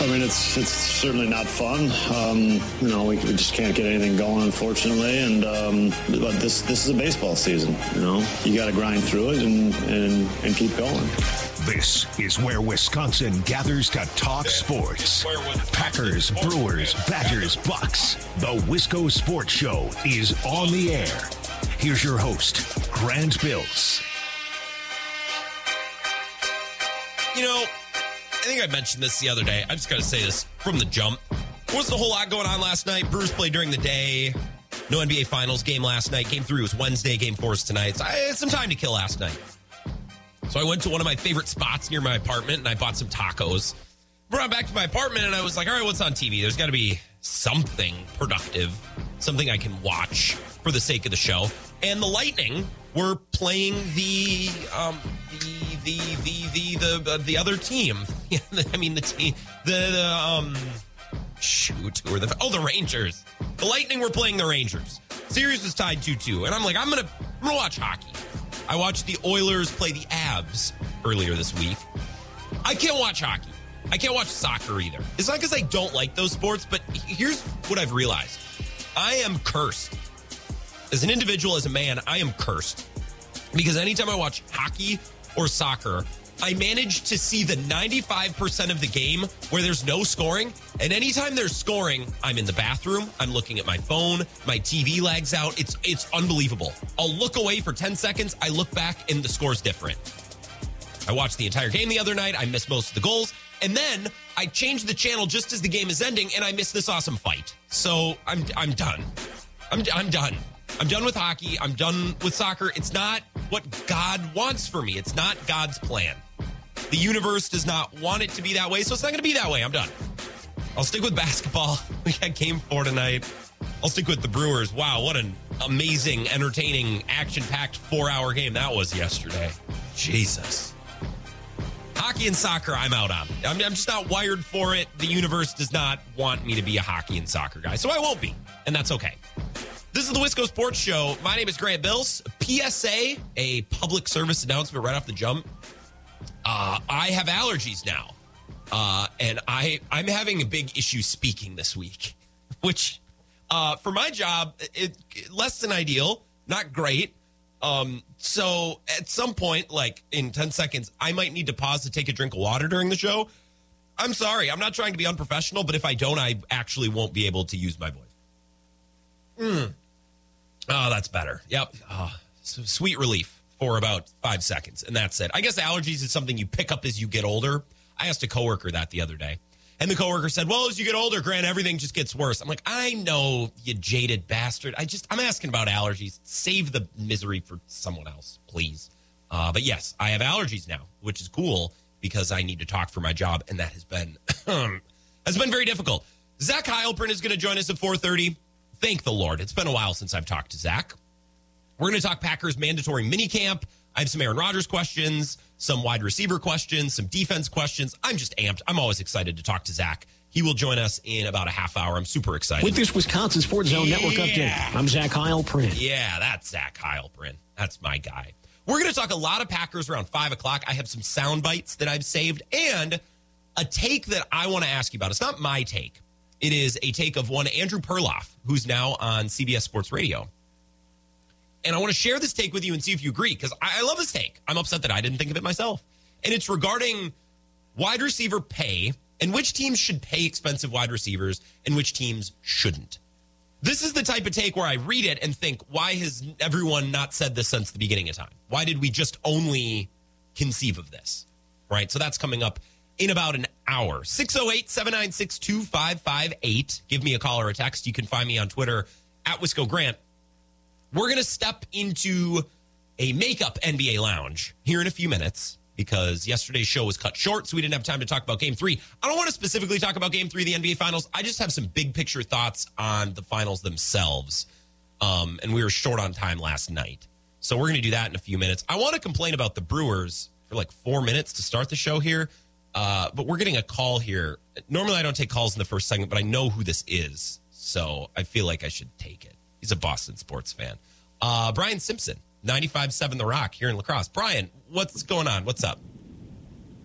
I mean, it's it's certainly not fun. Um, you know, we, we, just can't get anything going, unfortunately. And um, but this this is a baseball season. You know, you got to grind through it and, and and keep going. This is where Wisconsin gathers to talk sports. Packers, Brewers, Badgers, Bucks. The Wisco Sports Show is on the air. Here's your host, Grant Bills. You know, I think I mentioned this the other day. I just got to say this from the jump. There wasn't a whole lot going on last night. Brewers played during the day. No NBA Finals game last night. Game three was Wednesday. Game four is tonight. So I had some time to kill last night. So I went to one of my favorite spots near my apartment and I bought some tacos. Brought back to my apartment and I was like, all right, what's on TV? There's got to be something productive, something I can watch for the sake of the show. And the Lightning were playing the um, the the the the the, uh, the other team. I mean the team the, the um shoot who are the oh the Rangers. The Lightning were playing the Rangers. Series was tied two two, and I'm like I'm gonna I'm gonna watch hockey. I watched the Oilers play the Avs earlier this week. I can't watch hockey. I can't watch soccer either. It's not because I don't like those sports, but here's what I've realized I am cursed. As an individual, as a man, I am cursed because anytime I watch hockey or soccer, I manage to see the 95% of the game where there's no scoring. And anytime there's scoring, I'm in the bathroom, I'm looking at my phone, my TV lags out. It's it's unbelievable. I'll look away for 10 seconds, I look back and the score's different. I watched the entire game the other night, I missed most of the goals, and then I changed the channel just as the game is ending and I missed this awesome fight. So I'm I'm done. I'm I'm done. I'm done with hockey. I'm done with soccer. It's not what God wants for me. It's not God's plan. The universe does not want it to be that way, so it's not going to be that way. I'm done. I'll stick with basketball. We got game four tonight. I'll stick with the Brewers. Wow, what an amazing, entertaining, action packed four hour game that was yesterday. Jesus. Hockey and soccer, I'm out on. I'm, I'm just not wired for it. The universe does not want me to be a hockey and soccer guy, so I won't be, and that's okay. This is the Wisco Sports Show. My name is Grant Bills. PSA, a public service announcement right off the jump. Uh, I have allergies now, uh, and I I'm having a big issue speaking this week, which uh, for my job, it, it, less than ideal, not great. Um, so at some point, like in 10 seconds, I might need to pause to take a drink of water during the show. I'm sorry, I'm not trying to be unprofessional, but if I don't, I actually won't be able to use my voice. Mm. That's better. Yep. Oh, so sweet relief for about five seconds. And that's it. I guess allergies is something you pick up as you get older. I asked a coworker that the other day. And the coworker said, Well, as you get older, Grant, everything just gets worse. I'm like, I know, you jaded bastard. I just, I'm asking about allergies. Save the misery for someone else, please. Uh, but yes, I have allergies now, which is cool because I need to talk for my job. And that has been, has been very difficult. Zach Heilprin is going to join us at 430. Thank the Lord. It's been a while since I've talked to Zach. We're going to talk Packers mandatory minicamp. I have some Aaron Rodgers questions, some wide receiver questions, some defense questions. I'm just amped. I'm always excited to talk to Zach. He will join us in about a half hour. I'm super excited. With this Wisconsin Sports Zone yeah. Network update, I'm Zach Heilprin. Yeah, that's Zach Heilprin. That's my guy. We're going to talk a lot of Packers around 5 o'clock. I have some sound bites that I've saved and a take that I want to ask you about. It's not my take. It is a take of one Andrew Perloff, who's now on CBS Sports Radio. And I want to share this take with you and see if you agree because I, love this take. I'm upset that I didn't think of it myself. And it's regarding wide receiver pay and which teams should pay expensive wide receivers and which teams shouldn't. This is the type of take where I read it and think, why has everyone not said this since the beginning of time? Why did we just only conceive of this? Right. So that's coming up in about an hour. 608 796 2558. Give me a call or a text. You can find me on Twitter at Wisco Grant. We're going to step into a makeup NBA lounge here in a few minutes because yesterday's show was cut short, so we didn't have time to talk about game three. I don't want to specifically talk about game three the NBA Finals. I just have some big picture thoughts on the finals themselves. Um, and we were short on time last night. So we're going to do that in a few minutes. I want to complain about the Brewers for like four minutes to start the show here. Uh, but we're getting a call here. Normally, I don't take calls in the first segment, but I know who this is. So I feel like I should take it. He's a Boston sports fan. Uh, Brian Simpson, 95.7 The Rock here in La Crosse. Brian, what's going on? What's up?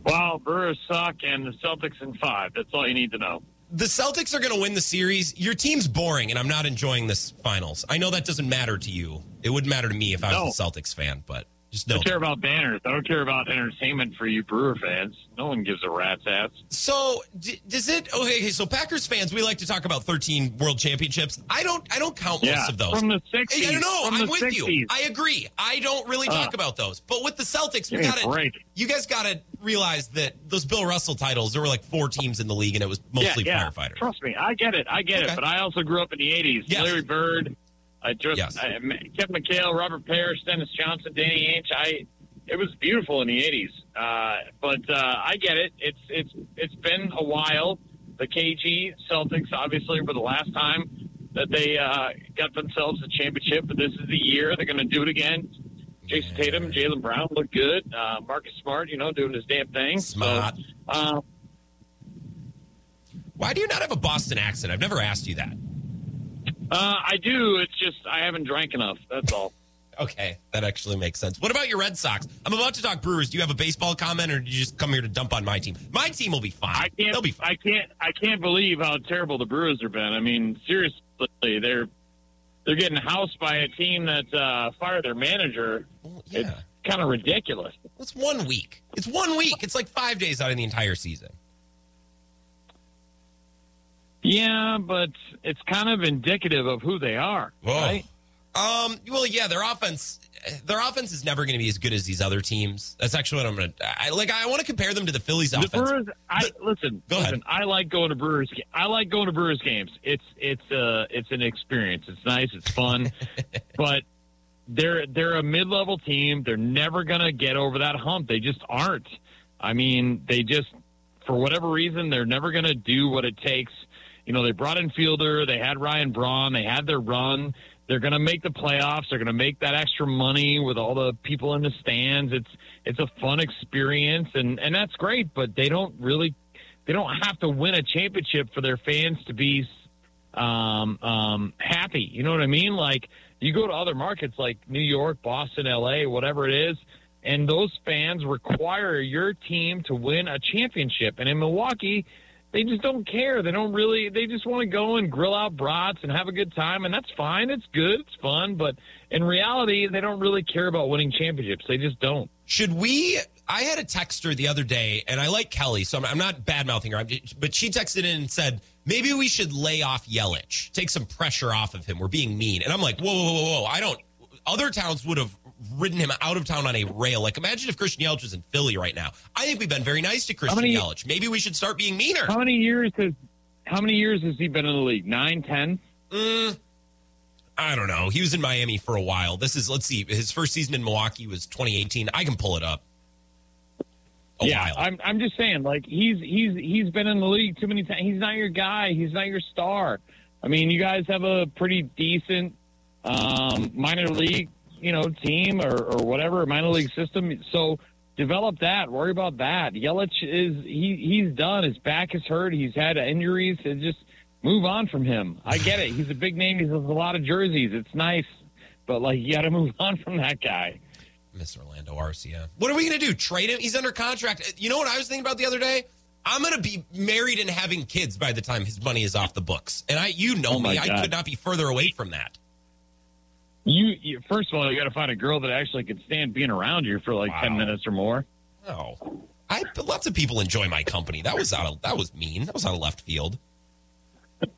Well, Brewers suck, and the Celtics in five. That's all you need to know. The Celtics are going to win the series. Your team's boring, and I'm not enjoying this finals. I know that doesn't matter to you. It wouldn't matter to me if I was a Celtics fan, but just I don't care about banners. I don't care about entertainment for you Brewer fans. No one gives a rat's ass. So d- does it? Okay, so Packers fans, we like to talk about 13 World Championships. I don't. I don't count Yeah, most of those. from the 60s, I don't know. I'm with 60s. you. I agree. I don't really talk Uh, about those. But with the Celtics, we give me a got to. You guys got to realize that those Bill Russell titles. There were like four teams in the league, and it was mostly yeah, yeah. firefighters. Trust me, I get it. I get Okay. it. But I also grew up in the '80s. Yes. Larry Bird, I just Yes. I, Kevin McHale, Robert Parish, Dennis Johnson, Danny Ainge. I it was beautiful in the '80s. Uh, but uh, I get it. It's it's it's been a while. The KG Celtics, obviously, were the last time that they uh, got themselves a championship. But this is the year they're going to do it again. Jayson Tatum, Jaylen Brown look good. Uh, Marcus Smart, you know, doing his damn thing. Smart. So, uh, Why do you not have a Boston accent? I've never asked you that. Uh, I do. It's just I haven't drank enough. That's all. Okay, that actually makes sense. What about your Red Sox? I'm about to talk Brewers. Do you have a baseball comment, or did you just come here to dump on my team? My team will be fine. I can't. They'll be fine. I can't. I can't believe how terrible the Brewers have been. I mean, seriously, they're they're getting housed by a team that uh, fired their manager. Well, yeah. It's kind of ridiculous. It's one week. It's one week. It's like five days out of the entire season. Yeah, but it's kind of indicative of who they are, right? Um. Well, yeah. Their offense, their offense is never going to be as good as these other teams. That's actually what I'm going to. I like. I want to compare them to the Phillies The offense. Brewers. I listen. Go ahead. I like going to Brewers. ga- I like going to Brewers games. It's it's uh it's an experience. It's nice. It's fun, but they're they're a mid level team. They're never gonna get over that hump. They just aren't. I mean, they just for whatever reason they're never gonna do what it takes. You know, they brought in Fielder. They had Ryan Braun. They had their run. They're going to make the playoffs. They're going to make that extra money with all the people in the stands. It's it's a fun experience, and and that's great. But they don't really they don't have to win a championship for their fans to be um, um, happy. You know what I mean? Like you go to other markets like New York, Boston, L.A., whatever it is, and those fans require your team to win a championship. And in Milwaukee, they just don't care. They don't really. They just want to go and grill out brats and have a good time, and that's fine. It's good. It's fun. But in reality, they don't really care about winning championships. They just don't. Should we? I had a texter the other day, and I like Kelly, so I'm, I'm not bad mouthing her. Just- But she texted in and said maybe we should lay off Yelich, take some pressure off of him. We're being mean, and I'm like, whoa, whoa, whoa, whoa! I don't. Other towns would have ridden him out of town on a rail. Like, imagine if Christian Yelich was in Philly right now. I think we've been very nice to Christian many- Yelich. Maybe we should start being meaner. How many years has How many years has he been in the league? Nine, ten. Mm, I don't know. He was in Miami for a while. This is let's see. His first season in Milwaukee was 2018. I can pull it up. A yeah, while. I'm. I'm just saying, like he's he's he's been in the league too many times. He's not your guy. He's not your star. I mean, you guys have a pretty decent um, minor league, you know, team or, or whatever minor league system. So develop that. Worry about that. Yelich is he he's done. His back is hurt. He's had injuries. And just move on from him. I get it. He's a big name. He has a lot of jerseys. It's nice, but like you got to move on from that guy. Miss Orlando Arcia. What are we going to do? Trade him? He's under contract. You know what I was thinking about the other day? I'm going to be married and having kids by the time his money is off the books. And I, you know Oh, me, I could not be further away from that. You, you first of all, you got to find a girl that actually can stand being around you for like ten minutes or more. Oh, I lots of people enjoy my company. That was out of that was mean. That was out of left field.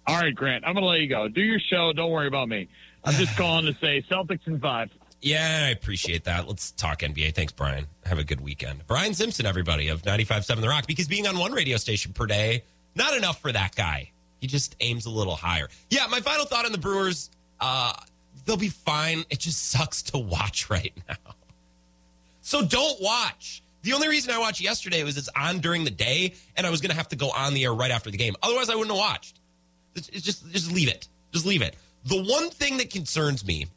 All right, Grant, I'm to let you go. Do your show. Don't worry about me. I'm just calling to say Celtics in five. Yeah, I appreciate that. Let's talk NBA. Thanks, Brian. Have a good weekend. Brian Simpson, everybody of 95.7 The Rock, because being on one radio station per day, not enough for that guy. He just aims a little higher. Yeah, my final thought on the Brewers, uh, they'll be fine. It just sucks to watch right now. So don't watch. The only reason I watched yesterday was it's on during the day, and I was going to have to go on the air right after the game. Otherwise, I wouldn't have watched. It's, just, just leave it. Just leave it. The one thing that concerns me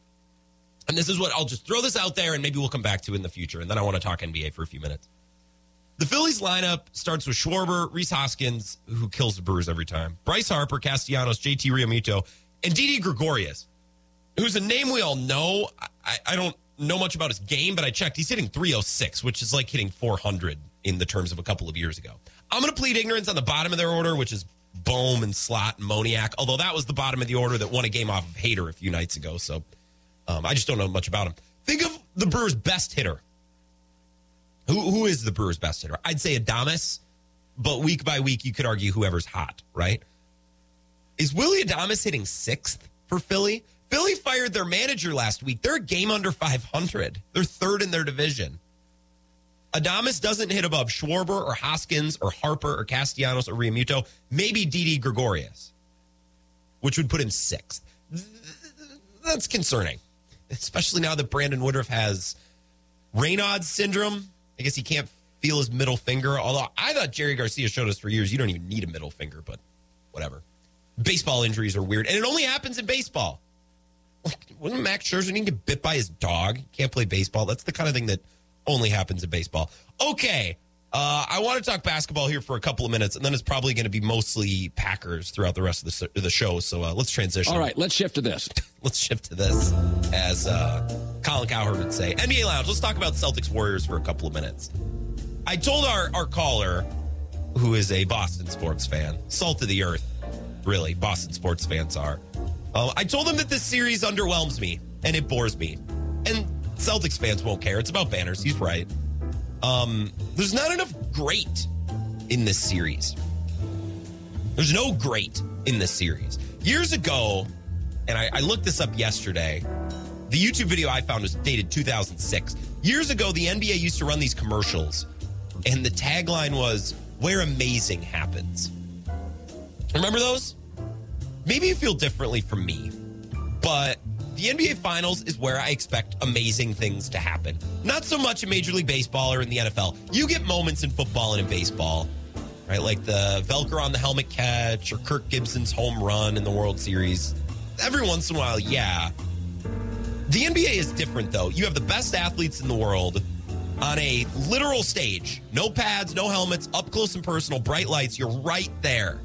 and this is what I'll just throw this out there and maybe we'll come back to in the future. And then I want to talk NBA for a few minutes. The Phillies lineup starts with Schwarber, Rhys Hoskins, who kills the Brewers every time, Bryce Harper, Castellanos, JT Realmuto, and Didi Gregorius, who's a name we all know. I, I don't know much about his game, but I checked. He's hitting 306, which is like hitting 400 in the terms of a couple of years ago. I'm going to plead ignorance on the bottom of their order, which is Bohm and Stott and Moniak, although that was the bottom of the order that won a game off of Hader a few nights ago. So um, I just don't know much about him. Think of the Brewers' best hitter. Who, who is the Brewers' best hitter? I'd say Adames, but week by week, you could argue whoever's hot, right? Is Willy Adames hitting sixth for Philly? Philly fired their manager last week. They're a game under 500. They're third in their division. Adames doesn't hit above Schwarber or Hoskins or Harper or Castellanos or Realmuto, maybe Didi Gregorius, which would put him sixth. That's concerning, especially now that Brandon Woodruff has Raynaud's syndrome. I guess he can't feel his middle finger. Although I thought Jerry Garcia showed us for years you don't even need a middle finger, but whatever. Baseball injuries are weird, and it only happens in baseball. Like, wasn't Max Scherzer need to get bit by his dog? Can't play baseball. That's the kind of thing that only happens in baseball. Okay. Uh, I want to talk basketball here for a couple of minutes, and then it's probably going to be mostly Packers throughout the rest of the, the show. So uh, let's transition. All right, let's shift to this. let's shift to this, as uh, Colin Cowherd would say. NBA Lounge, let's talk about Celtics Warriors for a couple of minutes. I told our, our caller, who is a Boston sports fan, salt of the earth, really, Boston sports fans are. Uh, I told him that this series underwhelms me and it bores me. And Celtics fans won't care. It's about banners. He's right. Um, there's not enough great in this series. There's no great in this series. Years ago, and I, I looked this up yesterday, the YouTube video I found was dated 2006. Years ago, the NBA used to run these commercials, and the tagline was, Where amazing happens. Remember those? Maybe you feel differently from me, but the NBA Finals is where I expect amazing things to happen. Not so much in Major League Baseball or in the NFL. You get moments in football and in baseball, right? Like the Velcro on the helmet catch or Kirk Gibson's home run in the World Series. Every once in a while, yeah. The NBA is different, though. You have the best athletes in the world on a literal stage. No pads, no helmets, up close and personal, bright lights. You're right there.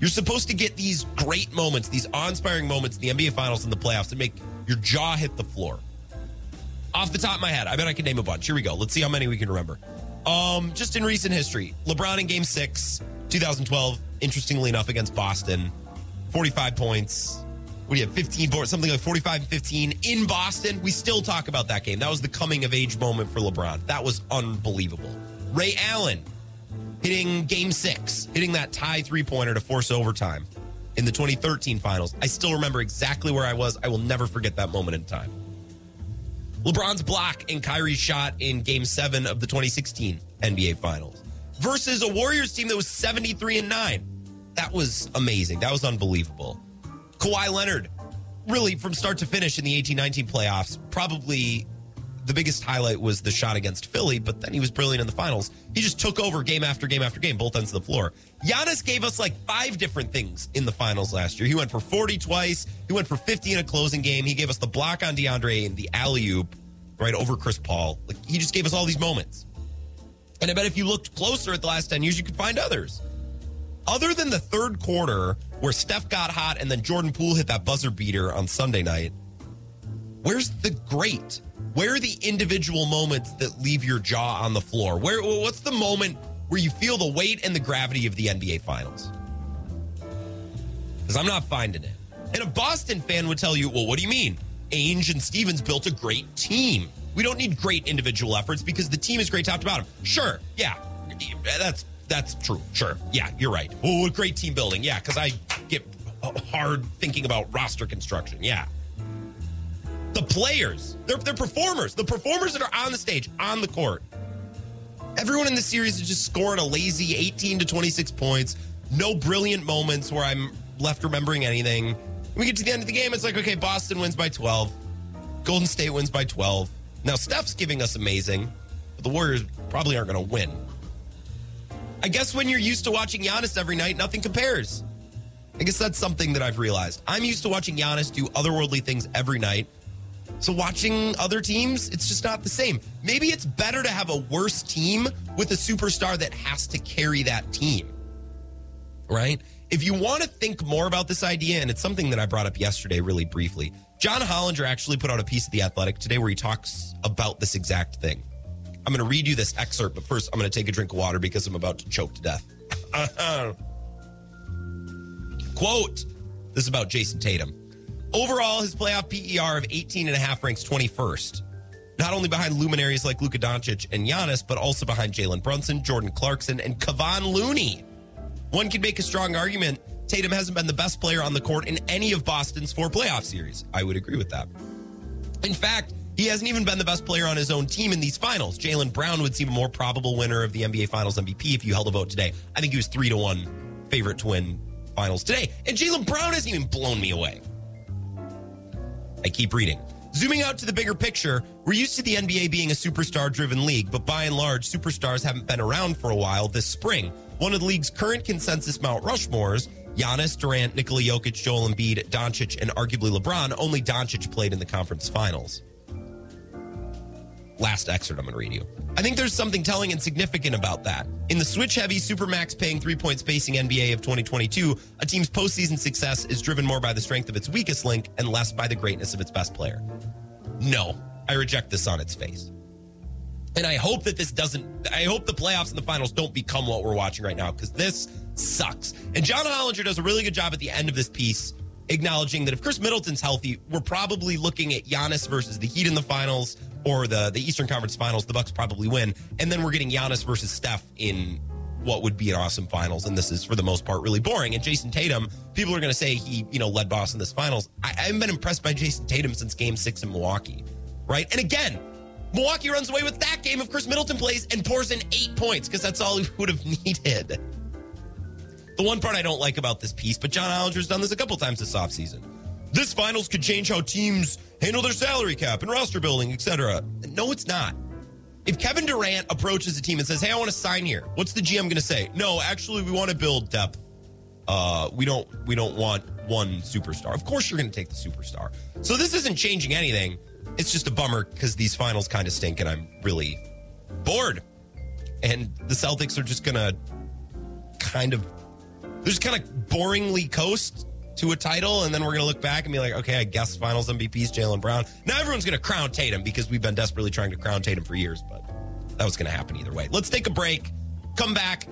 You're supposed to get these great moments, these awe-inspiring moments in the NBA Finals and the playoffs to make your jaw hit the floor. Off the top of my head, I bet I can name a bunch. Here we go. Let's see how many we can remember. Um, just in recent history, LeBron in Game Six, 2012. Interestingly enough, against Boston, 45 points. We have 15 points, something like 45 and 15 in Boston. We still talk about that game. That was the coming of age moment for LeBron. That was unbelievable. Ray Allen hitting game six, hitting that tie three pointer to force overtime in the 2013 finals. I still remember exactly where I was. I will never forget that moment in time. LeBron's block and Kyrie's shot in game seven of the 2016 NBA finals versus a Warriors team that was 73 and nine. That was amazing. That was unbelievable. Kawhi Leonard, really from start to finish in the 18 19 playoffs, probably the biggest highlight was the shot against Philly, but then he was brilliant in the finals. He just took over game after game after game, both ends of the floor. Giannis gave us like five different things in the finals last year. He went for 40 twice. He went for 50 in a closing game. He gave us the block on DeAndre and the alley oop right over Chris Paul. Like he just gave us all these moments. And I bet if you looked closer at the last 10 years, you could find others. Other than the third quarter where Steph got hot and then Jordan Poole hit that buzzer beater on Sunday night, where's the great? Where are the individual moments that leave your jaw on the floor? Where what's the moment where you feel the weight and the gravity of the NBA finals? Because I'm not finding it. And a Boston fan would tell you, well, what do you mean? Ainge and Stevens built a great team. We don't need great individual efforts because the team is great top to bottom. Sure, yeah, that's that's true. Sure, yeah, you're right. Oh, great team building. Yeah, because I get hard thinking about roster construction. Yeah, the players, they're, they're performers, the performers that are on the stage, on the court. Everyone in the series is just scoring a lazy 18 to 26 points. No brilliant moments where I'm left remembering anything. We get to the end of the game, it's like, okay, Boston wins by 12. Golden State wins by 12. Now, Steph's giving us amazing, but the Warriors probably aren't going to win. I guess when you're used to watching Giannis every night, nothing compares. I guess that's something that I've realized. I'm used to watching Giannis do otherworldly things every night. So watching other teams, it's just not the same. Maybe it's better to have a worse team with a superstar that has to carry that team. Right? If you want to think more about this idea, and it's something that I brought up yesterday really briefly, John Hollinger actually put out a piece of The Athletic today where he talks about this exact thing. I'm going to read you this excerpt, but first I'm going to take a drink of water because I'm about to choke to death. Quote This is about Jayson Tatum. Overall, his playoff PER of 18 and a half ranks 21st. Not only behind luminaries like Luka Doncic and Giannis, but also behind Jalen Brunson, Jordan Clarkson, and Kevon Looney. One could make a strong argument Tatum hasn't been the best player on the court in any of Boston's four playoff series. I would agree with that. In fact, he hasn't even been the best player on his own team in these finals. Jaylen Brown would seem a more probable winner of the NBA Finals MVP if you held a vote today. I think he was three to one favorite to win finals today. And Jaylen Brown hasn't even blown me away. I keep reading. Zooming out to the bigger picture, we're used to the NBA being a superstar driven league, but by and large, superstars haven't been around for a while this spring. One of the league's current consensus Mount Rushmores, Giannis, Durant, Nikola Jokic, Joel Embiid, Doncic, and arguably LeBron, only Doncic played in the conference finals. Last excerpt I'm going to read you. I think there's something telling and significant about that. In the switch heavy, supermax paying three point spacing NBA of 2022, a team's postseason success is driven more by the strength of its weakest link and less by the greatness of its best player. No, I reject this on its face. And I hope that this doesn't, I hope the playoffs and the finals don't become what we're watching right now because this sucks. And John Hollinger does a really good job at the end of this piece acknowledging that if Khris Middleton's healthy, we're probably looking at Giannis versus the Heat in the finals or the, the Eastern Conference finals. The Bucks probably win. And then we're getting Giannis versus Steph in what would be an awesome finals. And this is, for the most part, really boring. And Jayson Tatum, people are going to say he, you know, led Boston this finals. I, I haven't been impressed by Jayson Tatum since game six in Milwaukee, right? And again, Milwaukee runs away with that game if Khris Middleton plays and pours in eight points because that's all he would have needed. The one part I don't like about this piece, but John Hollinger's done this a couple times this offseason. This finals could change how teams handle their salary cap and roster building, etc. No, it's not. If Kevin Durant approaches a team and says, "Hey, I want to sign here," what's the GM going to say? No, actually, we want to build depth. Uh, we don't. We don't want one superstar. Of course, you're going to take the superstar. So this isn't changing anything. It's just a bummer because these finals kind of stink, and I'm really bored. And the Celtics are just going to kind of just kind of boringly coast to a title, and then we're going to look back and be like, okay, I guess Finals MVP's Jaylen Brown. Now everyone's going to crown Tatum because we've been desperately trying to crown Tatum for years, but that was going to happen either way. Let's take a break, come back.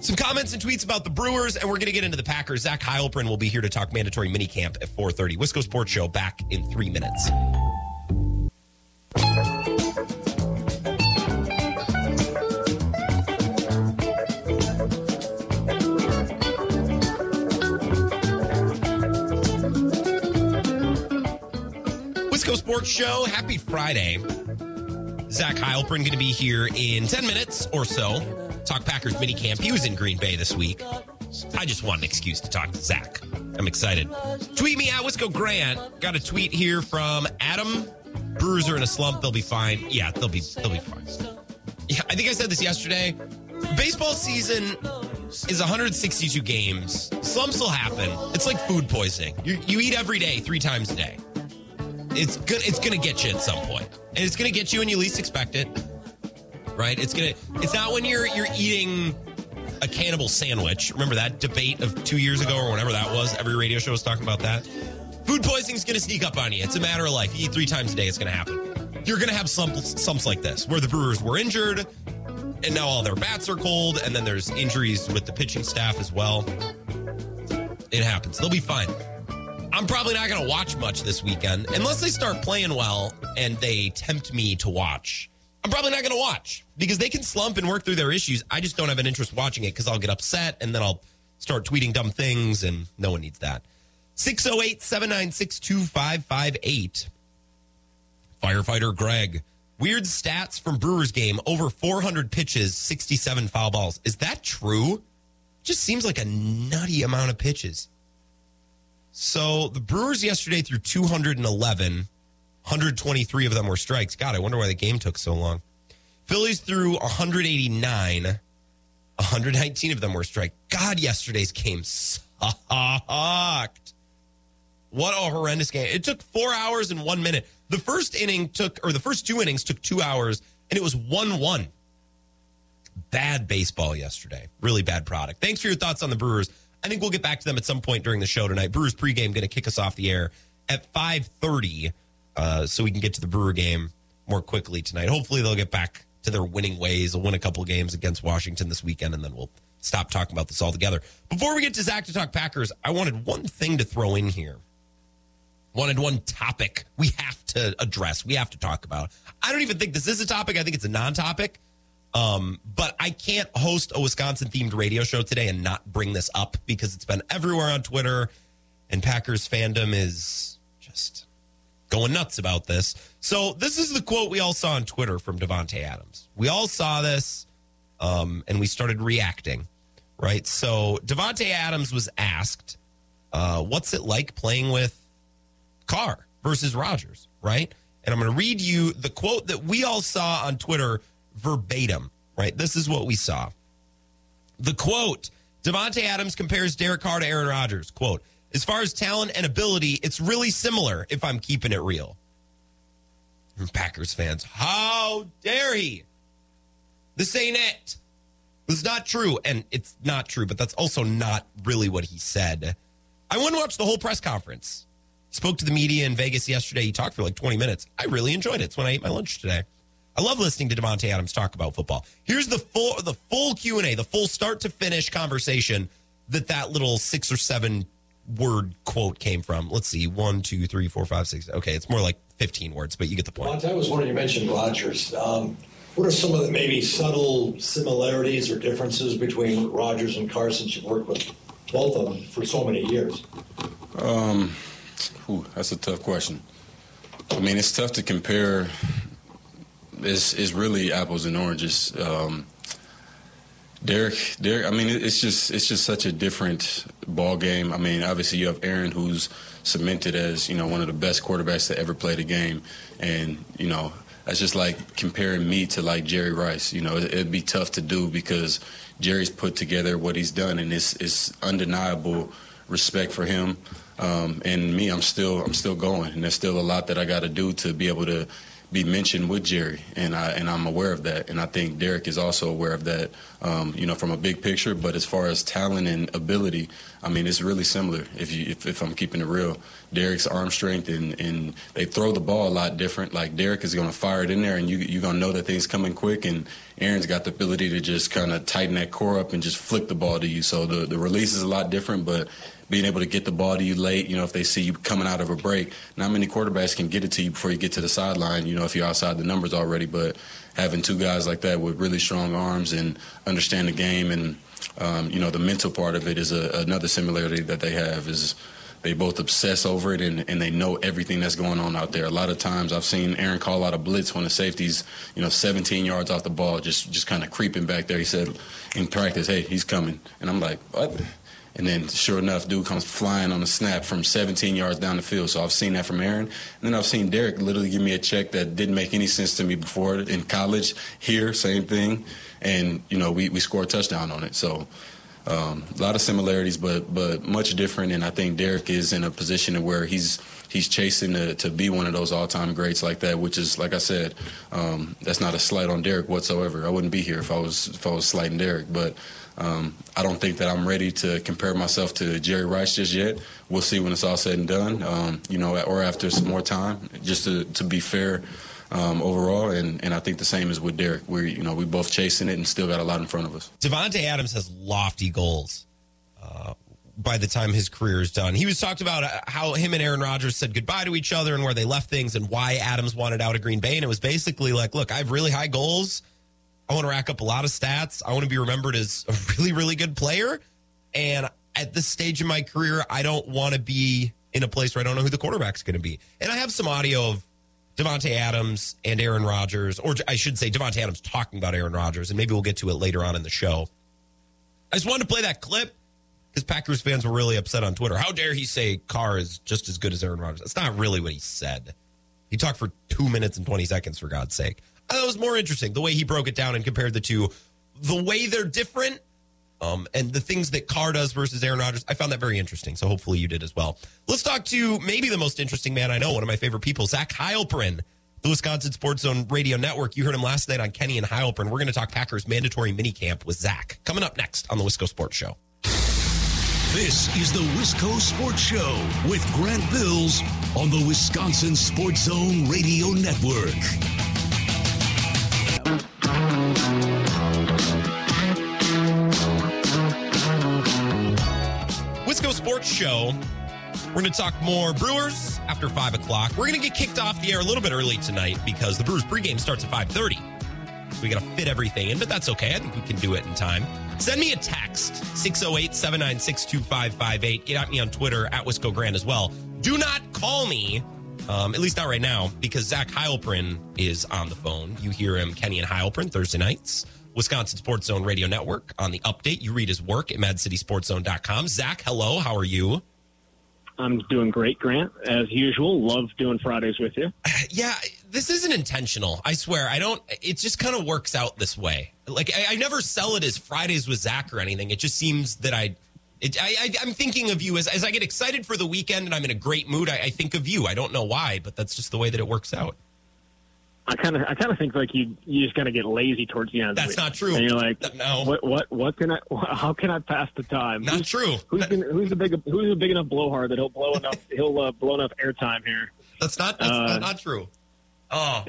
Some comments and tweets about the Brewers, and we're going to get into the Packers. Zach Heilprin will be here to talk mandatory minicamp at 4.30. Wisco Sports Show back in three minutes. Sports Show. Happy Friday. Zach Heilprin going to be here in 10 minutes or so. Talk Packers minicamp. He was in Green Bay this week. I just want an excuse to talk to Zach. I'm excited. Tweet me at Wisco Grant. Got a tweet here from Adam. Brewers in a slump. They'll be fine. Yeah, they'll be they'll be fine. Yeah, I think I said this yesterday. Baseball season is 162 games. Slumps will happen. It's like food poisoning. You, you eat every day, three times a day. It's good. It's gonna get you at some point, and it's gonna get you when you least expect it. Right? It's gonna. It's not when you're you're eating a cannibal sandwich. Remember that debate of two years ago or whenever that was? Every radio show was talking about that. Food poisoning is going to sneak up on you. It's a matter of life. You eat three times a day, it's to happen. You're to have some slumps like this, where the Brewers were injured, and now all their bats are cold, and then there's injuries with the pitching staff as well. It happens. They'll be fine. I'm probably not going to watch much this weekend unless they start playing well and they tempt me to watch. I'm probably not going to watch because they can slump and work through their issues. I just don't have an interest watching it because I'll get upset and then I'll start tweeting dumb things, and no one needs that. 608 796 2558. Firefighter Greg. Weird stats from Brewers game over 400 pitches, 67 foul balls. Is that true? Just seems like a nutty amount of pitches. So the Brewers yesterday threw 211, 123 of them were strikes. God, I wonder why the game took so long. Phillies threw 189, 119 of them were strike. God, yesterday's game sucked. What a horrendous game. It took four hours and one minute. The first inning took, or the first two innings took two hours, and it was 1 1. Bad baseball yesterday. Really bad product. Thanks for your thoughts on the Brewers. I think we'll get back to them at some point during the show tonight. Brewers pregame going to kick us off the air at 5.30 uh, so we can get to the Brewer game more quickly tonight. Hopefully they'll get back to their winning ways. They'll win a couple games against Washington this weekend, and then we'll stop talking about this altogether. Before we get to Zach to talk Packers, I wanted one thing to throw in here. Wanted one topic we have to address, we have to talk about. I don't even think this is a topic. I think it's a non topic. Um, but I can't host a Wisconsin themed radio show today and not bring this up because it's been everywhere on Twitter and Packers fandom is just going nuts about this. So this is the quote we all saw on Twitter from Davante Adams. We all saw this um, and we started reacting, right? So Davante Adams was asked, uh, what's it like playing with Carr versus Rodgers, right? And I'm going to read you the quote that we all saw on Twitter verbatim, right? This is what we saw. The quote Davante Adams compares Derek Carr to Aaron Rodgers. Quote, as far as talent and ability, it's really similar if I'm keeping it real. Hmm, Packers fans, how dare he? This ain't it. This is not true. And it's not true, but that's also not really what he said. I went and watched the whole press conference. Spoke to the media in Vegas yesterday. He talked for like 20 minutes. I really enjoyed it. It's when I ate my lunch today. I love listening to Davante Adams talk about football. Here's the full the full Q and A, the full start to finish conversation that that little six or seven word quote came from. Let's see, one, two, three, four, five, six. Okay, it's more like fifteen words, but you get the point. I was wondering, you mentioned Rodgers. Um, what are some of the maybe subtle similarities or differences between Rodgers and Carson? You've worked with both of them for so many years. Um, whew, that's a tough question. I mean, it's tough to compare is is really apples and oranges. Um, Derek, Derek. I mean, it's just it's just such a different ball game. I mean, obviously you have Aaron, who's cemented as you know one of the best quarterbacks to ever play the game, and you know that's just like comparing me to like Jerry Rice. You know, it'd be tough to do because Jerry's put together what he's done, and it's it's undeniable respect for him. Um, and me, I'm still I'm still going, and there's still a lot that I got to do to be able to be mentioned with Jerry, and I and I'm aware of that, and I think Derek is also aware of that. Um, you know, from a big picture, but as far as talent and ability, I mean, it's really similar. If you if, if I'm keeping it real, Derek's arm strength and and they throw the ball a lot different. Like Derek is going to fire it in there, and you you're going to know that things coming quick, and Aaron's got the ability to just kind of tighten that core up and just flick the ball to you. So the the release is a lot different, but being able to get the ball to you late, you know, if they see you coming out of a break. Not many quarterbacks can get it to you before you get to the sideline, you know, if you're outside the numbers already. But having two guys like that with really strong arms and understand the game and, um, you know, the mental part of it is a, another similarity that they have is they both obsess over it and, and they know everything that's going on out there. A lot of times I've seen Aaron call out a blitz when the safety's, you know, 17 yards off the ball, just just kind of creeping back there. He said in practice, hey, he's coming. And I'm like, what? And then, sure enough, dude comes flying on a snap from 17 yards down the field. So I've seen that from Aaron. And then I've seen Derek literally give me a check that didn't make any sense to me before in college. Here, same thing. And, you know, we, we scored a touchdown on it. So um, a lot of similarities, but but much different. And I think Derek is in a position where he's he's chasing to, to be one of those all time greats like that. Which is, like I said, um, that's not a slight on Derek whatsoever. I wouldn't be here if I was if I was slighting Derek, but. Um, I don't think that I'm ready to compare myself to Jerry Rice just yet. We'll see when it's all said and done, um, you know, or after some more time, just to, to be fair um, overall. And, and I think the same is with Derek. We're, you know, we both chasing it and still got a lot in front of us. Davante Adams has lofty goals. Uh, by the time his career is done, he was talked about uh, how him and Aaron Rodgers said goodbye to each other and where they left things and why Adams wanted out of Green Bay. And it was basically like, look, I have really high goals I want to rack up a lot of stats. I want to be remembered as a really, really good player. And at this stage in my career, I don't want to be in a place where I don't know who the quarterback's going to be. And I have some audio of Davante Adams and Aaron Rodgers, or I should say Davante Adams talking about Aaron Rodgers, and maybe we'll get to it later on in the show. I just wanted to play that clip because Packers fans were really upset on Twitter. How dare he say Carr is just as good as Aaron Rodgers? That's not really what he said. He talked for two minutes and 20 seconds, for God's sake. Thought it was more interesting the way he broke it down and compared the two, the way they're different, um, and the things that Carr does versus Aaron Rodgers. I found that very interesting. So hopefully you did as well. Let's talk to maybe the most interesting man I know, one of my favorite people, Zach Heilprin, the Wisconsin Sports Zone Radio Network. You heard him last night on Kenny and Heilprin. We're going to talk Packers mandatory minicamp with Zach coming up next on the Wisco Sports Show. This is the Wisco Sports Show with Grant Bills on the Wisconsin Sports Zone Radio Network. Wisco Sports Show. We're going to talk more Brewers after 5 o'clock. We're going to get kicked off the air a little bit early tonight because the Brewers pregame starts at 5.30. We got to fit everything in, but that's okay. I think we can do it in time. Send me a text, 608-796-2558. Get at me on Twitter, at Wisco Grant as well. Do not call me, um, at least not right now, because Zach Heilprin is on the phone. You hear him, Kenny and Heilprin, Thursday nights. Wisconsin Sports Zone Radio Network on the update. You read his work at madcitysportszone.com. Zach, hello. How are you? I'm doing great, Grant, as usual. Love doing Fridays with you. Yeah, this isn't intentional. I swear. I don't. It just kind of works out this way. Like I, I never sell it as Fridays with Zach or anything. It just seems that I. It, I, I I'm thinking of you as as I get excited for the weekend and I'm in a great mood. I, I think of you. I don't know why, but that's just the way that it works out. I kind of, I kind of think like you, you just got to get lazy towards the end. That's of the not true. And you're like, No. what, what, what can I? How can I pass the time? Not who's, true. Who's, gonna, who's a big, who's a big enough blowhard that he'll blow enough, he'll uh, blow enough airtime here. That's not that's Uh, not, not true. Oh,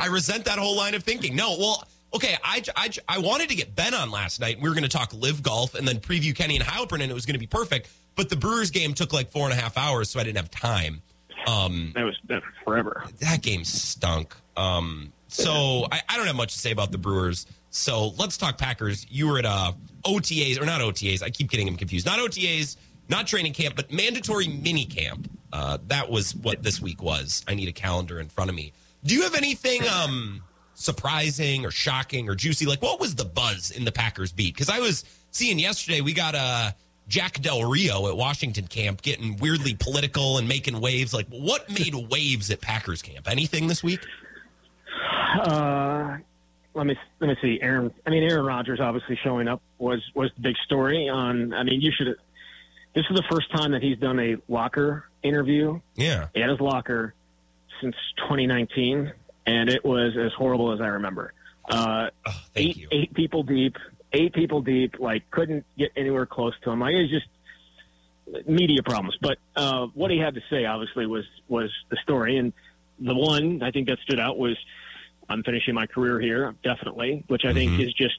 I resent that whole line of thinking. No, well, okay. I, I, I wanted to get Ben on last night. We were going to talk live golf and then preview Kenny and Heilprin, and it was going to be perfect. But the Brewers game took like four and a half hours, so I didn't have time. Um, That was, that was forever. that game stunk. Um, so I, I don't have much to say about the Brewers. So let's talk Packers. You were at uh, OTAs or not OTAs? I keep getting them confused. Not OTAs, not training camp, but mandatory mini camp. Uh, that was what this week was. I need a calendar in front of me. Do you have anything um, surprising or shocking or juicy? Like what was the buzz in the Packers beat? Because I was seeing yesterday we got uh, Jack Del Rio at Washington camp getting weirdly political and making waves. Like what made waves at Packers camp? Anything this week? Uh, let me let me see. Aaron, I mean Aaron Rodgers obviously showing up was was the big story. On, I mean, you should. This is the first time that he's done a locker interview Yeah. at his locker since 2019, and it was as horrible as I remember. Uh, Oh, eight you. eight people deep, eight people deep. Like couldn't get anywhere close to him. Like it was just media problems. But uh, what he had to say obviously was was the story, and the one I think that stood out was I'm finishing my career here, definitely, which I think Mhm. is just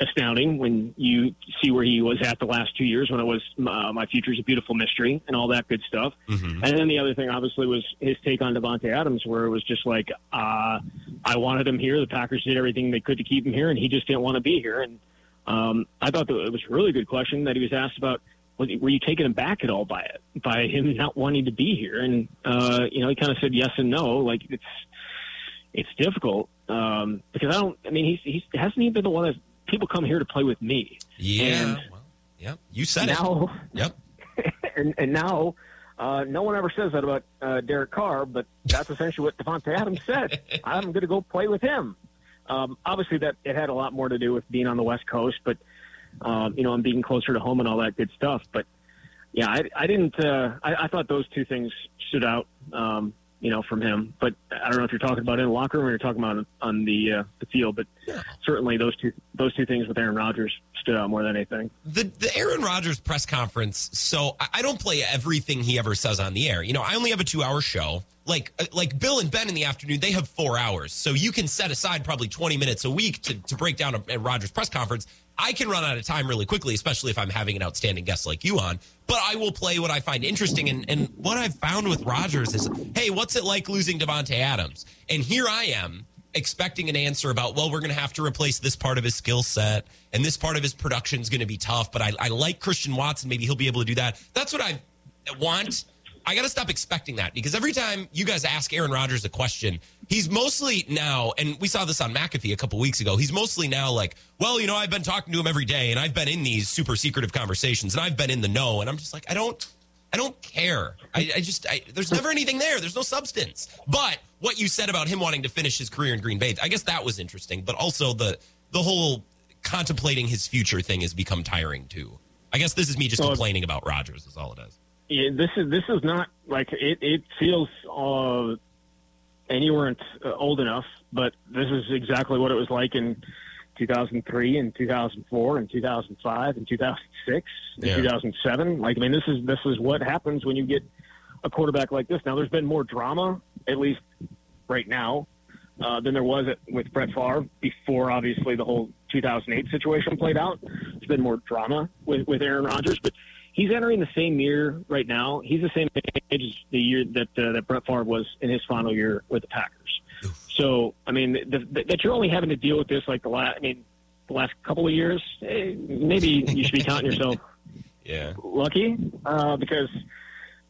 astounding when you see where he was at the last two years when it was uh, my future is a beautiful mystery and all that good stuff. Mhm. And then the other thing, obviously, was his take on Davante Adams, where it was just like, uh, I wanted him here. The Packers did everything they could to keep him here, and he just didn't want to be here. And um, I thought that it was a really good question that he was asked about. Was, were you taken aback at all by it, by him not wanting to be here? And uh, you know, he kind of said yes and no. Like it's it's difficult um, because I don't. I mean, he's he's hasn't he been the one that people come here to play with me? Yeah. And well, yep. You said now, it. Yep. and, and now, uh, no one ever says that about uh, Derek Carr, but that's essentially what Davante Adams said. I'm going to go play with him. Um, obviously, that it had a lot more to do with being on the West Coast, but um, you know, and being closer to home and all that good stuff. But yeah, I, I didn't. Uh, I, I thought those two things stood out. Um, you know, from him. But I don't know if you're talking about in the locker room or you're talking about on the uh, the field. But certainly those two those two things with Aaron Rodgers stood out more than anything. The the Aaron Rodgers press conference. So I, I don't play everything he ever says on the air. You know, I only have a two hour show. Like uh, like Bill and Ben in the afternoon, they have four hours. So you can set aside probably twenty minutes a week to to break down a, a Rodgers press conference. I can run out of time really quickly, especially if I'm having an outstanding guest like you on. But I will play what I find interesting. And, and what I've found with Rodgers is, hey, what's it like losing Davante Adams? And here I am expecting an answer about, well, we're going to have to replace this part of his skill set and this part of his production is going to be tough. But I, I like Christian Watson. Maybe he'll be able to do that. That's what I want. I got to stop expecting that because every time you guys ask Aaron Rodgers a question, he's mostly now, and we saw this on McAfee a couple weeks ago. He's mostly now like, well, you know, I've been talking to him every day, and I've been in these super secretive conversations, and I've been in the know, and I'm just like, I don't, I don't care. I, I just, I, there's never anything there. There's no substance. But what you said about him wanting to finish his career in Green Bay, I guess that was interesting. But also the the whole contemplating his future thing has become tiring too. I guess this is me just So- complaining about Rodgers. Is all it is. Yeah, this is this is not like it. It feels uh, and you weren't uh, old enough, but this is exactly what it was like in 2003 and 2004 and 2005 and 2006 and Yeah. 2007. Like I mean, this is this is what happens when you get a quarterback like this. Now, there's been more drama, at least right now, uh, than there was with Brett Favre before, obviously, the whole 2008 situation played out. There's been more drama with, with Aaron Rodgers, but he's entering the same year right now. He's the same age as the year that uh, that Brett Favre was in his final year with the Packers. So, I mean, the, the, that you're only having to deal with this like the last, I mean, the last couple of years, eh, maybe you should be counting yourself Yeah. lucky uh, because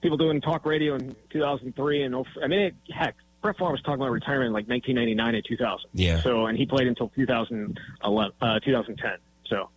people doing talk radio in 2003 and oh- I mean, it, heck, Brett Favre was talking about retirement in like 1999 and 2000. Yeah. So, and he played until 2011, uh, 2010. So,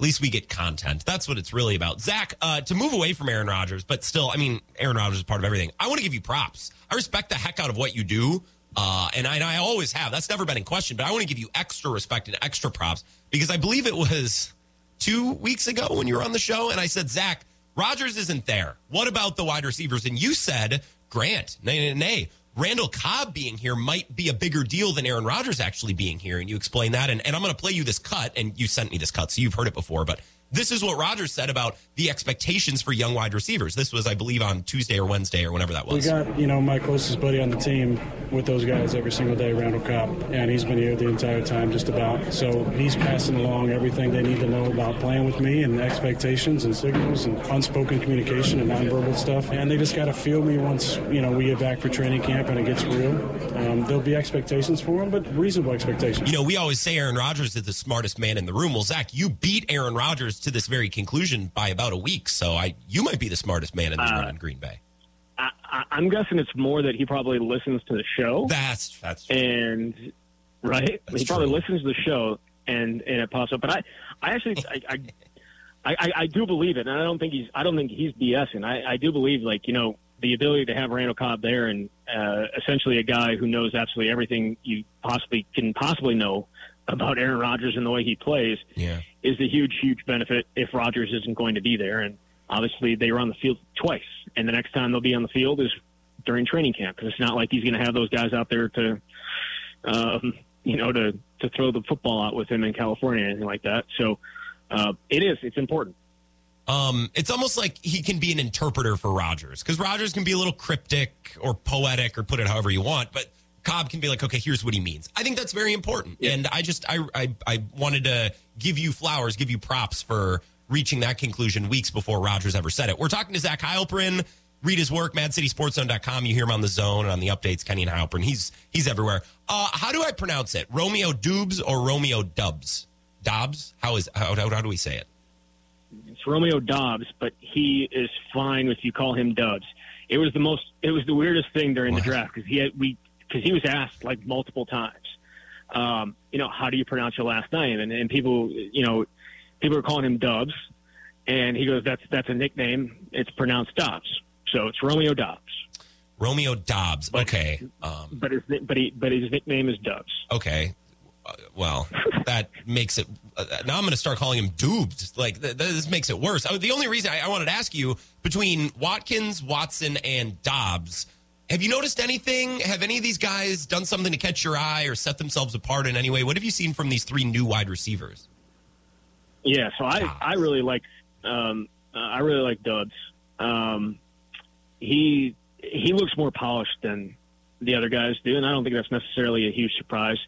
At least we get content. That's what it's really about. Zach, uh, to move away from Aaron Rodgers, but still, I mean, Aaron Rodgers is part of everything. I want to give you props. I respect the heck out of what you do. Uh, and I, and I always have. That's never been in question, but I want to give you extra respect and extra props because I believe it was two weeks ago when you were on the show and I said, Zach, Rodgers isn't there. What about the wide receivers? And you said, Grant, nay, nay, nay. Randall Cobb being here might be a bigger deal than Aaron Rodgers actually being here. And you explain that. And, and I'm going to play you this cut. And you sent me this cut, so you've heard it before. But this is what Rodgers said about the expectations for young wide receivers. This was, I believe, on Tuesday or Wednesday or whenever that was. We got, you know, my closest buddy on the team with those guys every single day, Randall Cobb, and he's been here the entire time just about. So he's passing along everything they need to know about playing with me and expectations and signals and unspoken communication and nonverbal stuff. And they just got to feel me once, you know, we get back for training camp and it gets real. Um, there'll be expectations for them, but reasonable expectations. You know, we always say Aaron Rodgers is the smartest man in the room. Well, Zach, you beat Aaron Rodgers to this very conclusion by about a week. So I, you might be the smartest man in the room in Green Bay. I, I, I'm guessing it's more that he probably listens to the show. That's that's true. and right, That's he probably true. listens to the show and and it pops up. But I, I actually, I, I, I, I, I do believe it, and I don't think he's, I don't think he's BSing. I, I do believe, like you know, the ability to have Randall Cobb there and uh, essentially a guy who knows absolutely everything you possibly can possibly know about Aaron Rodgers and the way he plays yeah. is a huge, huge benefit if Rodgers isn't going to be there. And obviously, they were on the field twice, and the next time they'll be on the field is during training camp because it's not like he's going to have those guys out there to, um, you know, to to throw the football out with him in California or anything like that. So uh, it is. It's important. Um, it's almost like he can be an interpreter for Rodgers because Rodgers can be a little cryptic or poetic or put it however you want, but Cobb can be like, okay, here's what he means. I think that's very important, and I just I, I I wanted to give you flowers, give you props for reaching that conclusion weeks before Rodgers ever said it. We're talking to Zach Heilprin. Read his work, MadCitySportsZone.com. You hear him on the zone and on the updates, Kenny and Heilprin. He's he's everywhere. Uh, how do I pronounce it? Romeo Dubes or Romeo Dubs? Dobbs? How is how, how, how do we say it? It's Romeo Dobbs, but he is fine if you call him Dubs. It was the most. It was the weirdest thing during What? the draft because he had we because he was asked like multiple times. Um, you know, how do you pronounce your last name? And, and people, you know, people are calling him Dubs, and he goes, "That's that's a nickname. It's pronounced Dobbs, so it's Romeo Dobbs." Romeo Dobbs. Okay. Um, But his but he but his nickname is Dubs. okay. Well, that makes it. Uh, now I'm going to start calling him Dubes. Like th- th- this makes it worse. Oh, the only reason I, I wanted to ask you between Watkins, Watson, and Dobbs, have you noticed anything? Have any of these guys done something to catch your eye or set themselves apart in any way? What have you seen from these three new wide receivers? Yeah, so I I really like um, uh, I really like Dubs. Um, he he looks more polished than the other guys do, and I don't think that's necessarily a huge surprise.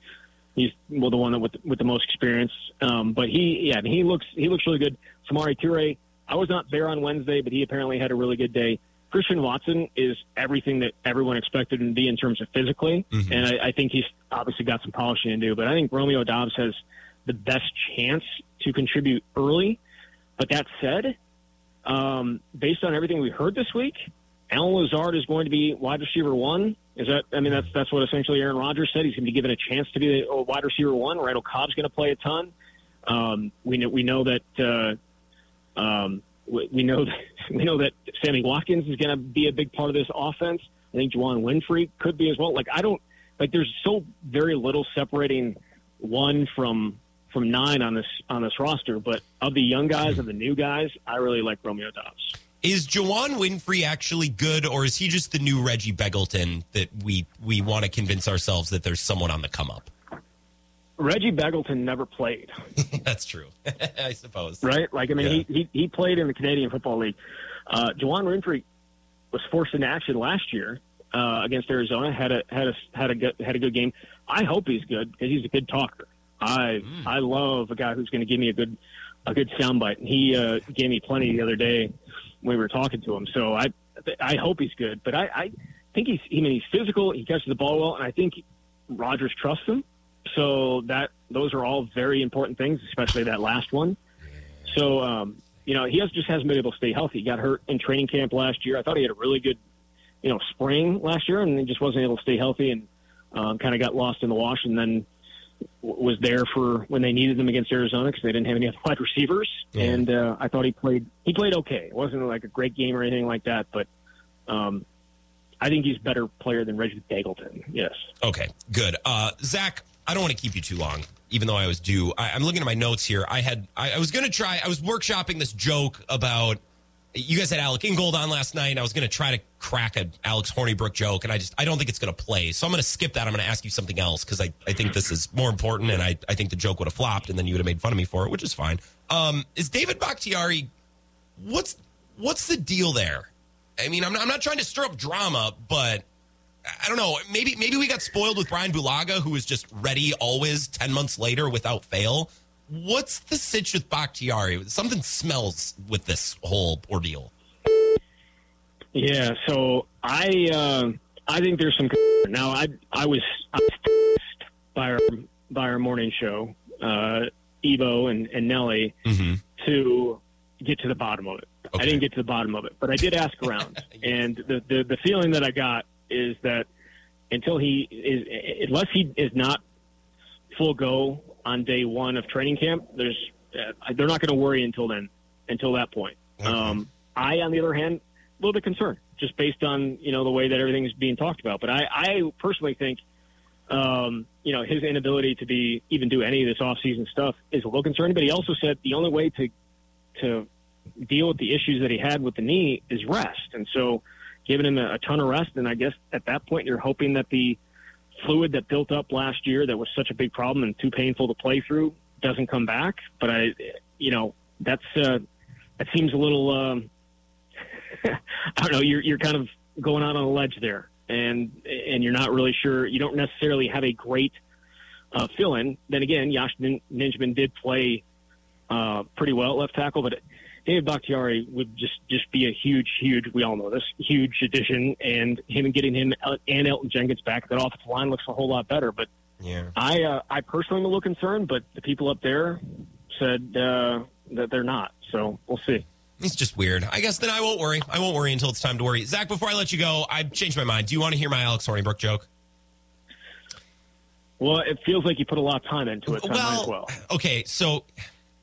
He's well the one with with the most experience, um, but he yeah he looks he looks really good. Samori Toure, I was not there on Wednesday, but he apparently had a really good day. Christian Watson is everything that everyone expected him to be in terms of physically, and I, I think he's obviously got some polishing to do. But I think Romeo Dobbs has the best chance to contribute early. But that said, um, based on everything we heard this week, Allen Lazard is going to be wide receiver one. Is that? I mean, that's that's what essentially Aaron Rodgers said. He's going to be given a chance to be a wide receiver one. Randall Cobb's going to play a ton. Um, we know we know that uh, um, we know that, we know that Sammy Watkins is going to be a big part of this offense. I think Juwan Winfrey could be as well. Like I don't like. There's so very little separating one from from nine on this on this roster. But of the young guys and the new guys, I really like Romeo Dobbs. Is Juwan Winfrey actually good, or is he just the new Reggie Begelton that we we want to convince ourselves that there's someone on the come up? Reggie Begelton never played, That's true, I suppose. right? Like I mean, Yeah. he, he he played in the Canadian Football League. Uh, Juwan Winfrey was forced into action last year uh, against Arizona. Had a had a had a good, had a good game. I hope he's good because he's a good talker. I I love a guy who's going to give me a good a good soundbite. And he uh, gave me plenty the other day when we were talking to him. So I I hope he's good. But I, I think he's I mean he's physical. He catches the ball well, and I think Rodgers trusts him. So that those are all very important things, especially that last one. So um, you know he has, just hasn't been able to stay healthy. He got hurt in training camp last year. I thought he had a really good you know spring last year, and he just wasn't able to stay healthy and um, kind of got lost in the wash, and then was there for when they needed them against Arizona because they didn't have any other wide receivers. Yeah. And uh, I thought he played he played okay. It wasn't like a great game or anything like that, but um, I think he's a better player than Reggie Dagleton. Yes. Okay, good. Uh, Zach, I don't want to keep you too long, even though I was due. I, I'm looking at my notes here. I had, I, I was going to try, I was workshopping this joke about, you guys had Alec Ingold on last night, and I was going to try to crack a Alex Hornibrook joke, and I just, I don't think it's going to play. So I'm going to skip that. I'm going to ask you something else because I, I think this is more important, and I, I think the joke would have flopped, and then you would have made fun of me for it, which is fine. Um, is David Bakhtiari, what's, what's the deal there? I mean, I'm not, I'm not trying to stir up drama, but I don't know. Maybe maybe we got spoiled with Brian Bulaga, who is just ready always ten months later without fail. What's the sitch with Bakhtiari? Something smells with this whole ordeal. Yeah, so I uh, I think there's some now. I I was, I was by our by our morning show, uh, Ebo and, and Nelly to get to the bottom of it. I didn't get to the bottom of it, but I did ask around, and the, the the feeling that I got is that until he is unless he is not full go on day one of training camp, there's uh, they're not going to worry until then, until that point. Um, I, on the other hand, a little bit concerned just based on you know the way that everything is being talked about. But I, I personally think um, you know his inability to be even do any of this off-season stuff is a little concerning. But he also said the only way to to deal with the issues that he had with the knee is rest, and so giving him a, a ton of rest. And I guess at that point you're hoping that the fluid that built up last year that was such a big problem and too painful to play through doesn't come back. But I, you know, that's uh, that seems a little. Um, I don't know. You're you're kind of going out on a ledge there, and and you're not really sure. You don't necessarily have a great uh, fill in. Then again, Yosh Nin- Ninjaman did play uh, pretty well at left tackle, but David Bakhtiari would just just be a huge, huge. We all know this huge addition, and him getting him and Elgton Jenkins back, that offensive line looks a whole lot better. But Yeah. I uh, I personally am a little concerned, but the people up there said uh, that they're not. So we'll see. It's just weird. I guess then I won't worry. I won't worry until it's time to worry. Zach, before I let you go, I changed my mind. Do you want to hear my Alex Hornibrook joke? Well, it feels like you put a lot of time into it. So I might as well. okay, so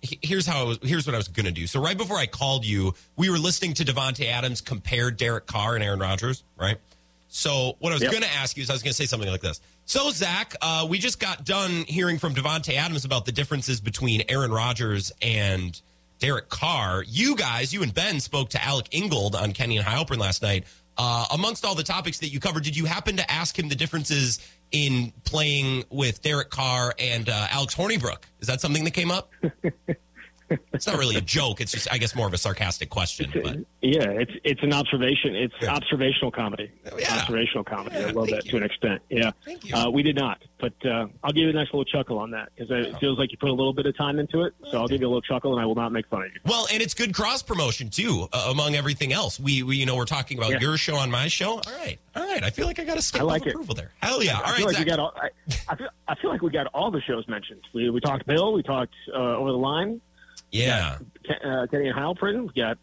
here's how I was, here's what I was going to do. So right before I called you, we were listening to Davante Adams compare Derek Carr and Aaron Rodgers, right? So what I was Yep. going to ask you is I was going to say something like this. So Zach, uh, we just got done hearing from Davante Adams about the differences between Aaron Rodgers and Derek Carr. You guys, you and Ben spoke to Alec Ingold on Kenny and Heilprin last night. Uh, amongst all the topics that you covered, did you happen to ask him the differences in playing with Derek Carr and uh, Alex Hornibrook? Is that something that came up? it's not really a joke. It's just, I guess, more of a sarcastic question. But Yeah, it's it's an observation. It's observational comedy. yeah. Observational comedy. I love that you. to an extent. Yeah. Thank you. Uh, we did not, but uh, I'll give you a nice little chuckle on that because it feels like you put a little bit of time into it. So I'll give you a little chuckle, and I will not make fun of you. Well, and it's good cross promotion too, uh, among everything else. We, we, you know, we're talking about Yeah. your show on my show. All right, all right. I feel like I got a stamp like of approval there. Hell yeah! All I right, feel like we got all. I, I feel I feel like we got all the shows mentioned. We we talked Bill. We talked uh, over the line. Yeah, Uh, Kenny and Heilprin. We got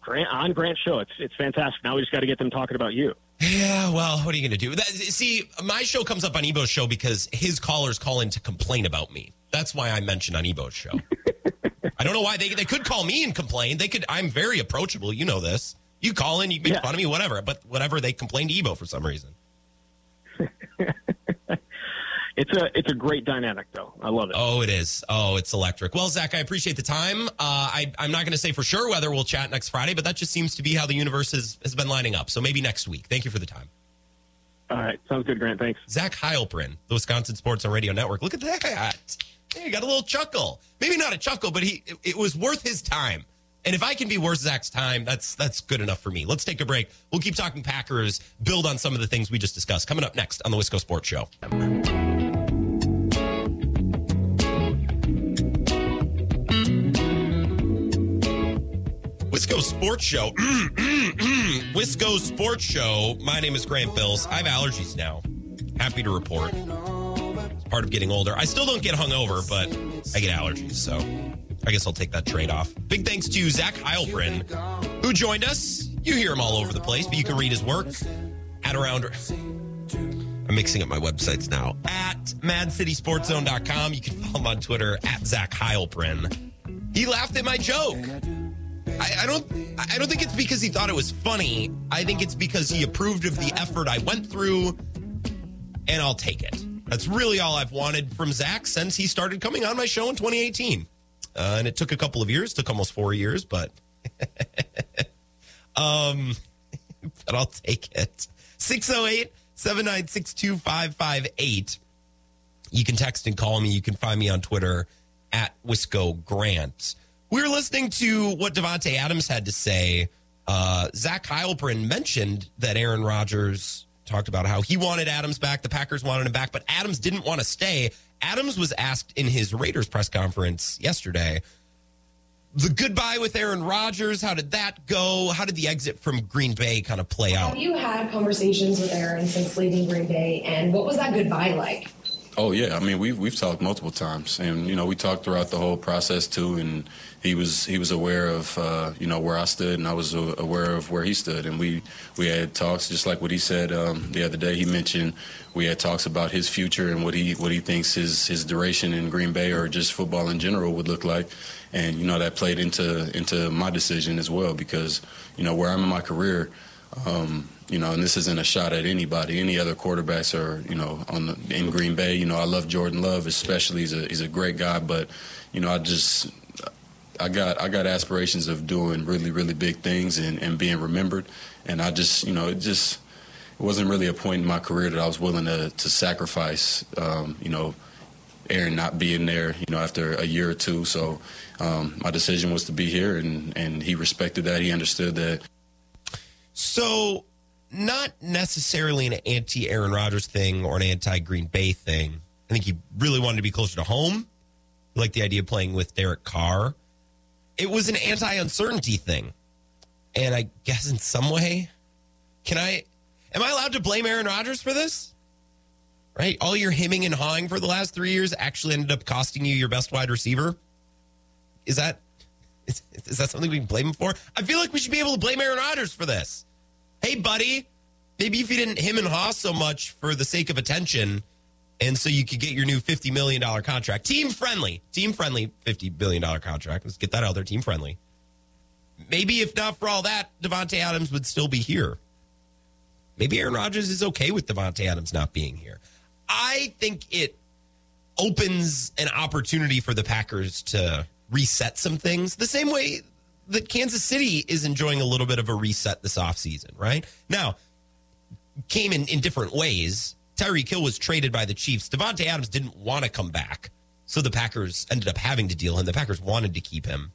Grant on Grant's show. It's it's fantastic. Now we just got to get them talking about you. yeah. Well, what are you going to do? That, see, my show comes up on Ebo's show because his callers call in to complain about me. That's why I mentioned on Ebo's show. I don't know why they they could call me and complain. They could. I'm very approachable. You know this. You call in, you make Yeah. fun of me, whatever. But whatever, they complain to Ebo for some reason. It's a it's a great dynamic though. I love it. Oh, it is. Oh, it's electric. Well, Zach, I appreciate the time. Uh, I, I'm not going to say for sure whether we'll chat next Friday, but that just seems to be how the universe has, has been lining up. So maybe next week. Thank you for the time. All right, sounds good, Grant. Thanks. Zach Heilprin, the Wisconsin Sports and Radio Network. Look at that. He got a little chuckle. Maybe not a chuckle, but he it, it was worth his time And if I can be worth Zach's time, that's that's good enough for me. Let's take a break. We'll keep talking Packers, build on some of the things we just discussed. Coming up next on the Wisco Sports Show. Wisco Sports Show. Wisco Sports Show. My name is Grant Bills. I have allergies now. Happy to report. It's part of getting older. I still don't get hungover, but I get allergies. So I guess I'll take that trade off. Big thanks to Zach Heilprin, who joined us. You hear him all over the place, but you can read his work at around. I'm mixing up my websites now. At madcitysportzone.com. You can follow him on Twitter at Zach Heilprin. He laughed at my joke. I, I, don't. I don't think it's because he thought it was funny. I think it's because he approved of the effort I went through, and I'll take it. That's really all I've wanted from Zach since he started coming on my show in 2018. Uh, and it took a couple of years, took almost four years, but um, but I'll take it. 608 796 2558. You can text and call me. You can find me on Twitter at Wisco Grant. We were listening to what Davante Adams had to say. Uh, Zach Heilprin mentioned that Aaron Rodgers talked about how he wanted Adams back, the Packers wanted him back, but Adams didn't want to stay. Adams was asked in his Raiders press conference yesterday the goodbye with Aaron Rodgers. How did that go? How did the exit from Green Bay kind of play out? Have you had conversations with Aaron since leaving Green Bay, and what was that goodbye like? Oh yeah, I mean we've we've talked multiple times, and you know we talked throughout the whole process too, and he was he was aware of uh, you know where I stood, and I was aware of where he stood, and we we had talks just like what he said um, the other day. He mentioned we had talks about his future and what he what he thinks his his duration in Green Bay or just football in general would look like, and you know that played into into my decision as well because you know where I'm in my career. Um, you know, and this isn't a shot at anybody. Any other quarterbacks are, you know, on the, in Green Bay. You know, I love Jordan Love, especially. He's a he's a great guy, but you know, I just I got I got aspirations of doing really really big things and, and being remembered, and I just you know it just it wasn't really a point in my career that I was willing to to sacrifice. Um, you know, Aaron not being there. You know, after a year or two, so um, my decision was to be here, and and he respected that. He understood that. So not necessarily an anti Aaron Rodgers thing or an anti Green Bay thing. I think he really wanted to be closer to home. He liked the idea of playing with Derek Carr. It was an anti uncertainty thing. And I guess in some way, can I, am I allowed to blame Aaron Rodgers for this? Right? All your hemming and hawing for the last three years actually ended up costing you your best wide receiver. Is that, is, is that something we can blame him for? I feel like we should be able to blame Aaron Rodgers for this hey, buddy, maybe if you didn't him and haw so much for the sake of attention, and so you could get your new $50 million contract. Team friendly, team friendly $50 billion contract. Let's get that out there, team friendly. Maybe if not for all that, Davante Adams would still be here. Maybe Aaron Rodgers is okay with Davante Adams not being here. I think it opens an opportunity for the Packers to reset some things the same way that Kansas City is enjoying a little bit of a reset this offseason, right? Now, came in, in different ways. Tyreek Hill was traded by the Chiefs. Davante Adams didn't want to come back. So the Packers ended up having to deal him. The Packers wanted to keep him.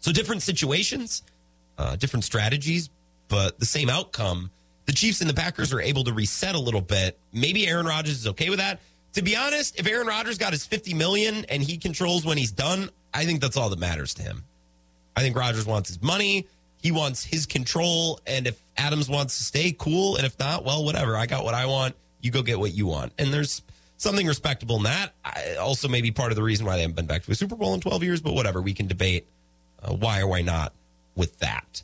So different situations, uh, different strategies, but the same outcome. The Chiefs and the Packers are able to reset a little bit. Maybe Aaron Rodgers is okay with that. To be honest, if Aaron Rodgers got his 50 million and he controls when he's done, I think that's all that matters to him. I think Rodgers wants his money. He wants his control. And if Adams wants to stay, cool. And if not, well, whatever. I got what I want. You go get what you want. And there's something respectable in that. I, also, maybe part of the reason why they haven't been back to a Super Bowl in 12 years, but whatever. We can debate uh, why or why not with that.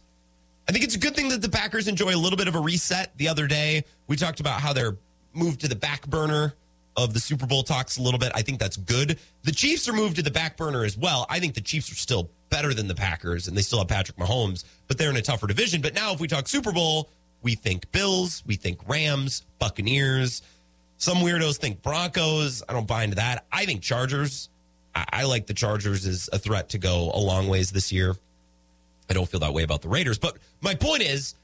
I think it's a good thing that the Packers enjoy a little bit of a reset. The other day, we talked about how they're moved to the back burner of the Super Bowl talks a little bit. I think that's good. The Chiefs are moved to the back burner as well. I think the Chiefs are still better than the Packers, and they still have Patrick Mahomes, but they're in a tougher division. But now, if we talk Super Bowl, we think Bills, we think Rams, Buccaneers. Some weirdos think Broncos. I don't buy into that. I think Chargers. I, I like the Chargers as a threat to go a long ways this year. I don't feel that way about the Raiders. But my point is,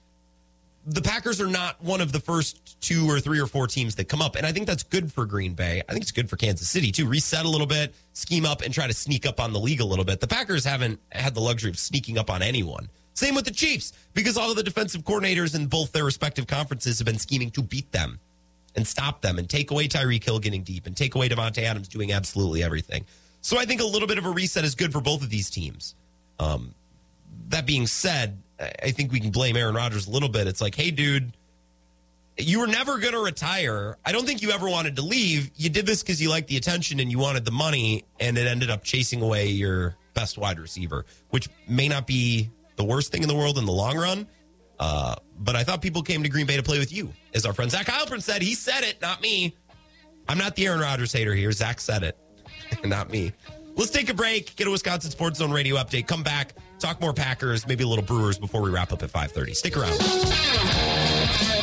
the Packers are not one of the first two or three or four teams that come up. And I think that's good for Green Bay. I think it's good for Kansas City too. Reset a little bit, scheme up, and try to sneak up on the league a little bit. The Packers haven't had the luxury of sneaking up on anyone. Same with the Chiefs, because all of the defensive coordinators in both their respective conferences have been scheming to beat them and stop them and take away Tyreek Hill getting deep and take away Davante Adams doing absolutely everything. So I think a little bit of a reset is good for both of these teams. Um, that being said, I think we can blame Aaron Rodgers a little bit. It's like, hey, dude, you were never going to retire. I don't think you ever wanted to leave. You did this because you liked the attention and you wanted the money, and it ended up chasing away your best wide receiver, which may not be the worst thing in the world in the long run. Uh, but I thought people came to Green Bay to play with you, as our friend Zach Heilprin said. He said it, not me. I'm not the Aaron Rodgers hater here. Zach said it, not me. Let's take a break, get a Wisconsin Sports Zone radio update, come back, talk more Packers, maybe a little Brewers before we wrap up at 5:30. Stick around.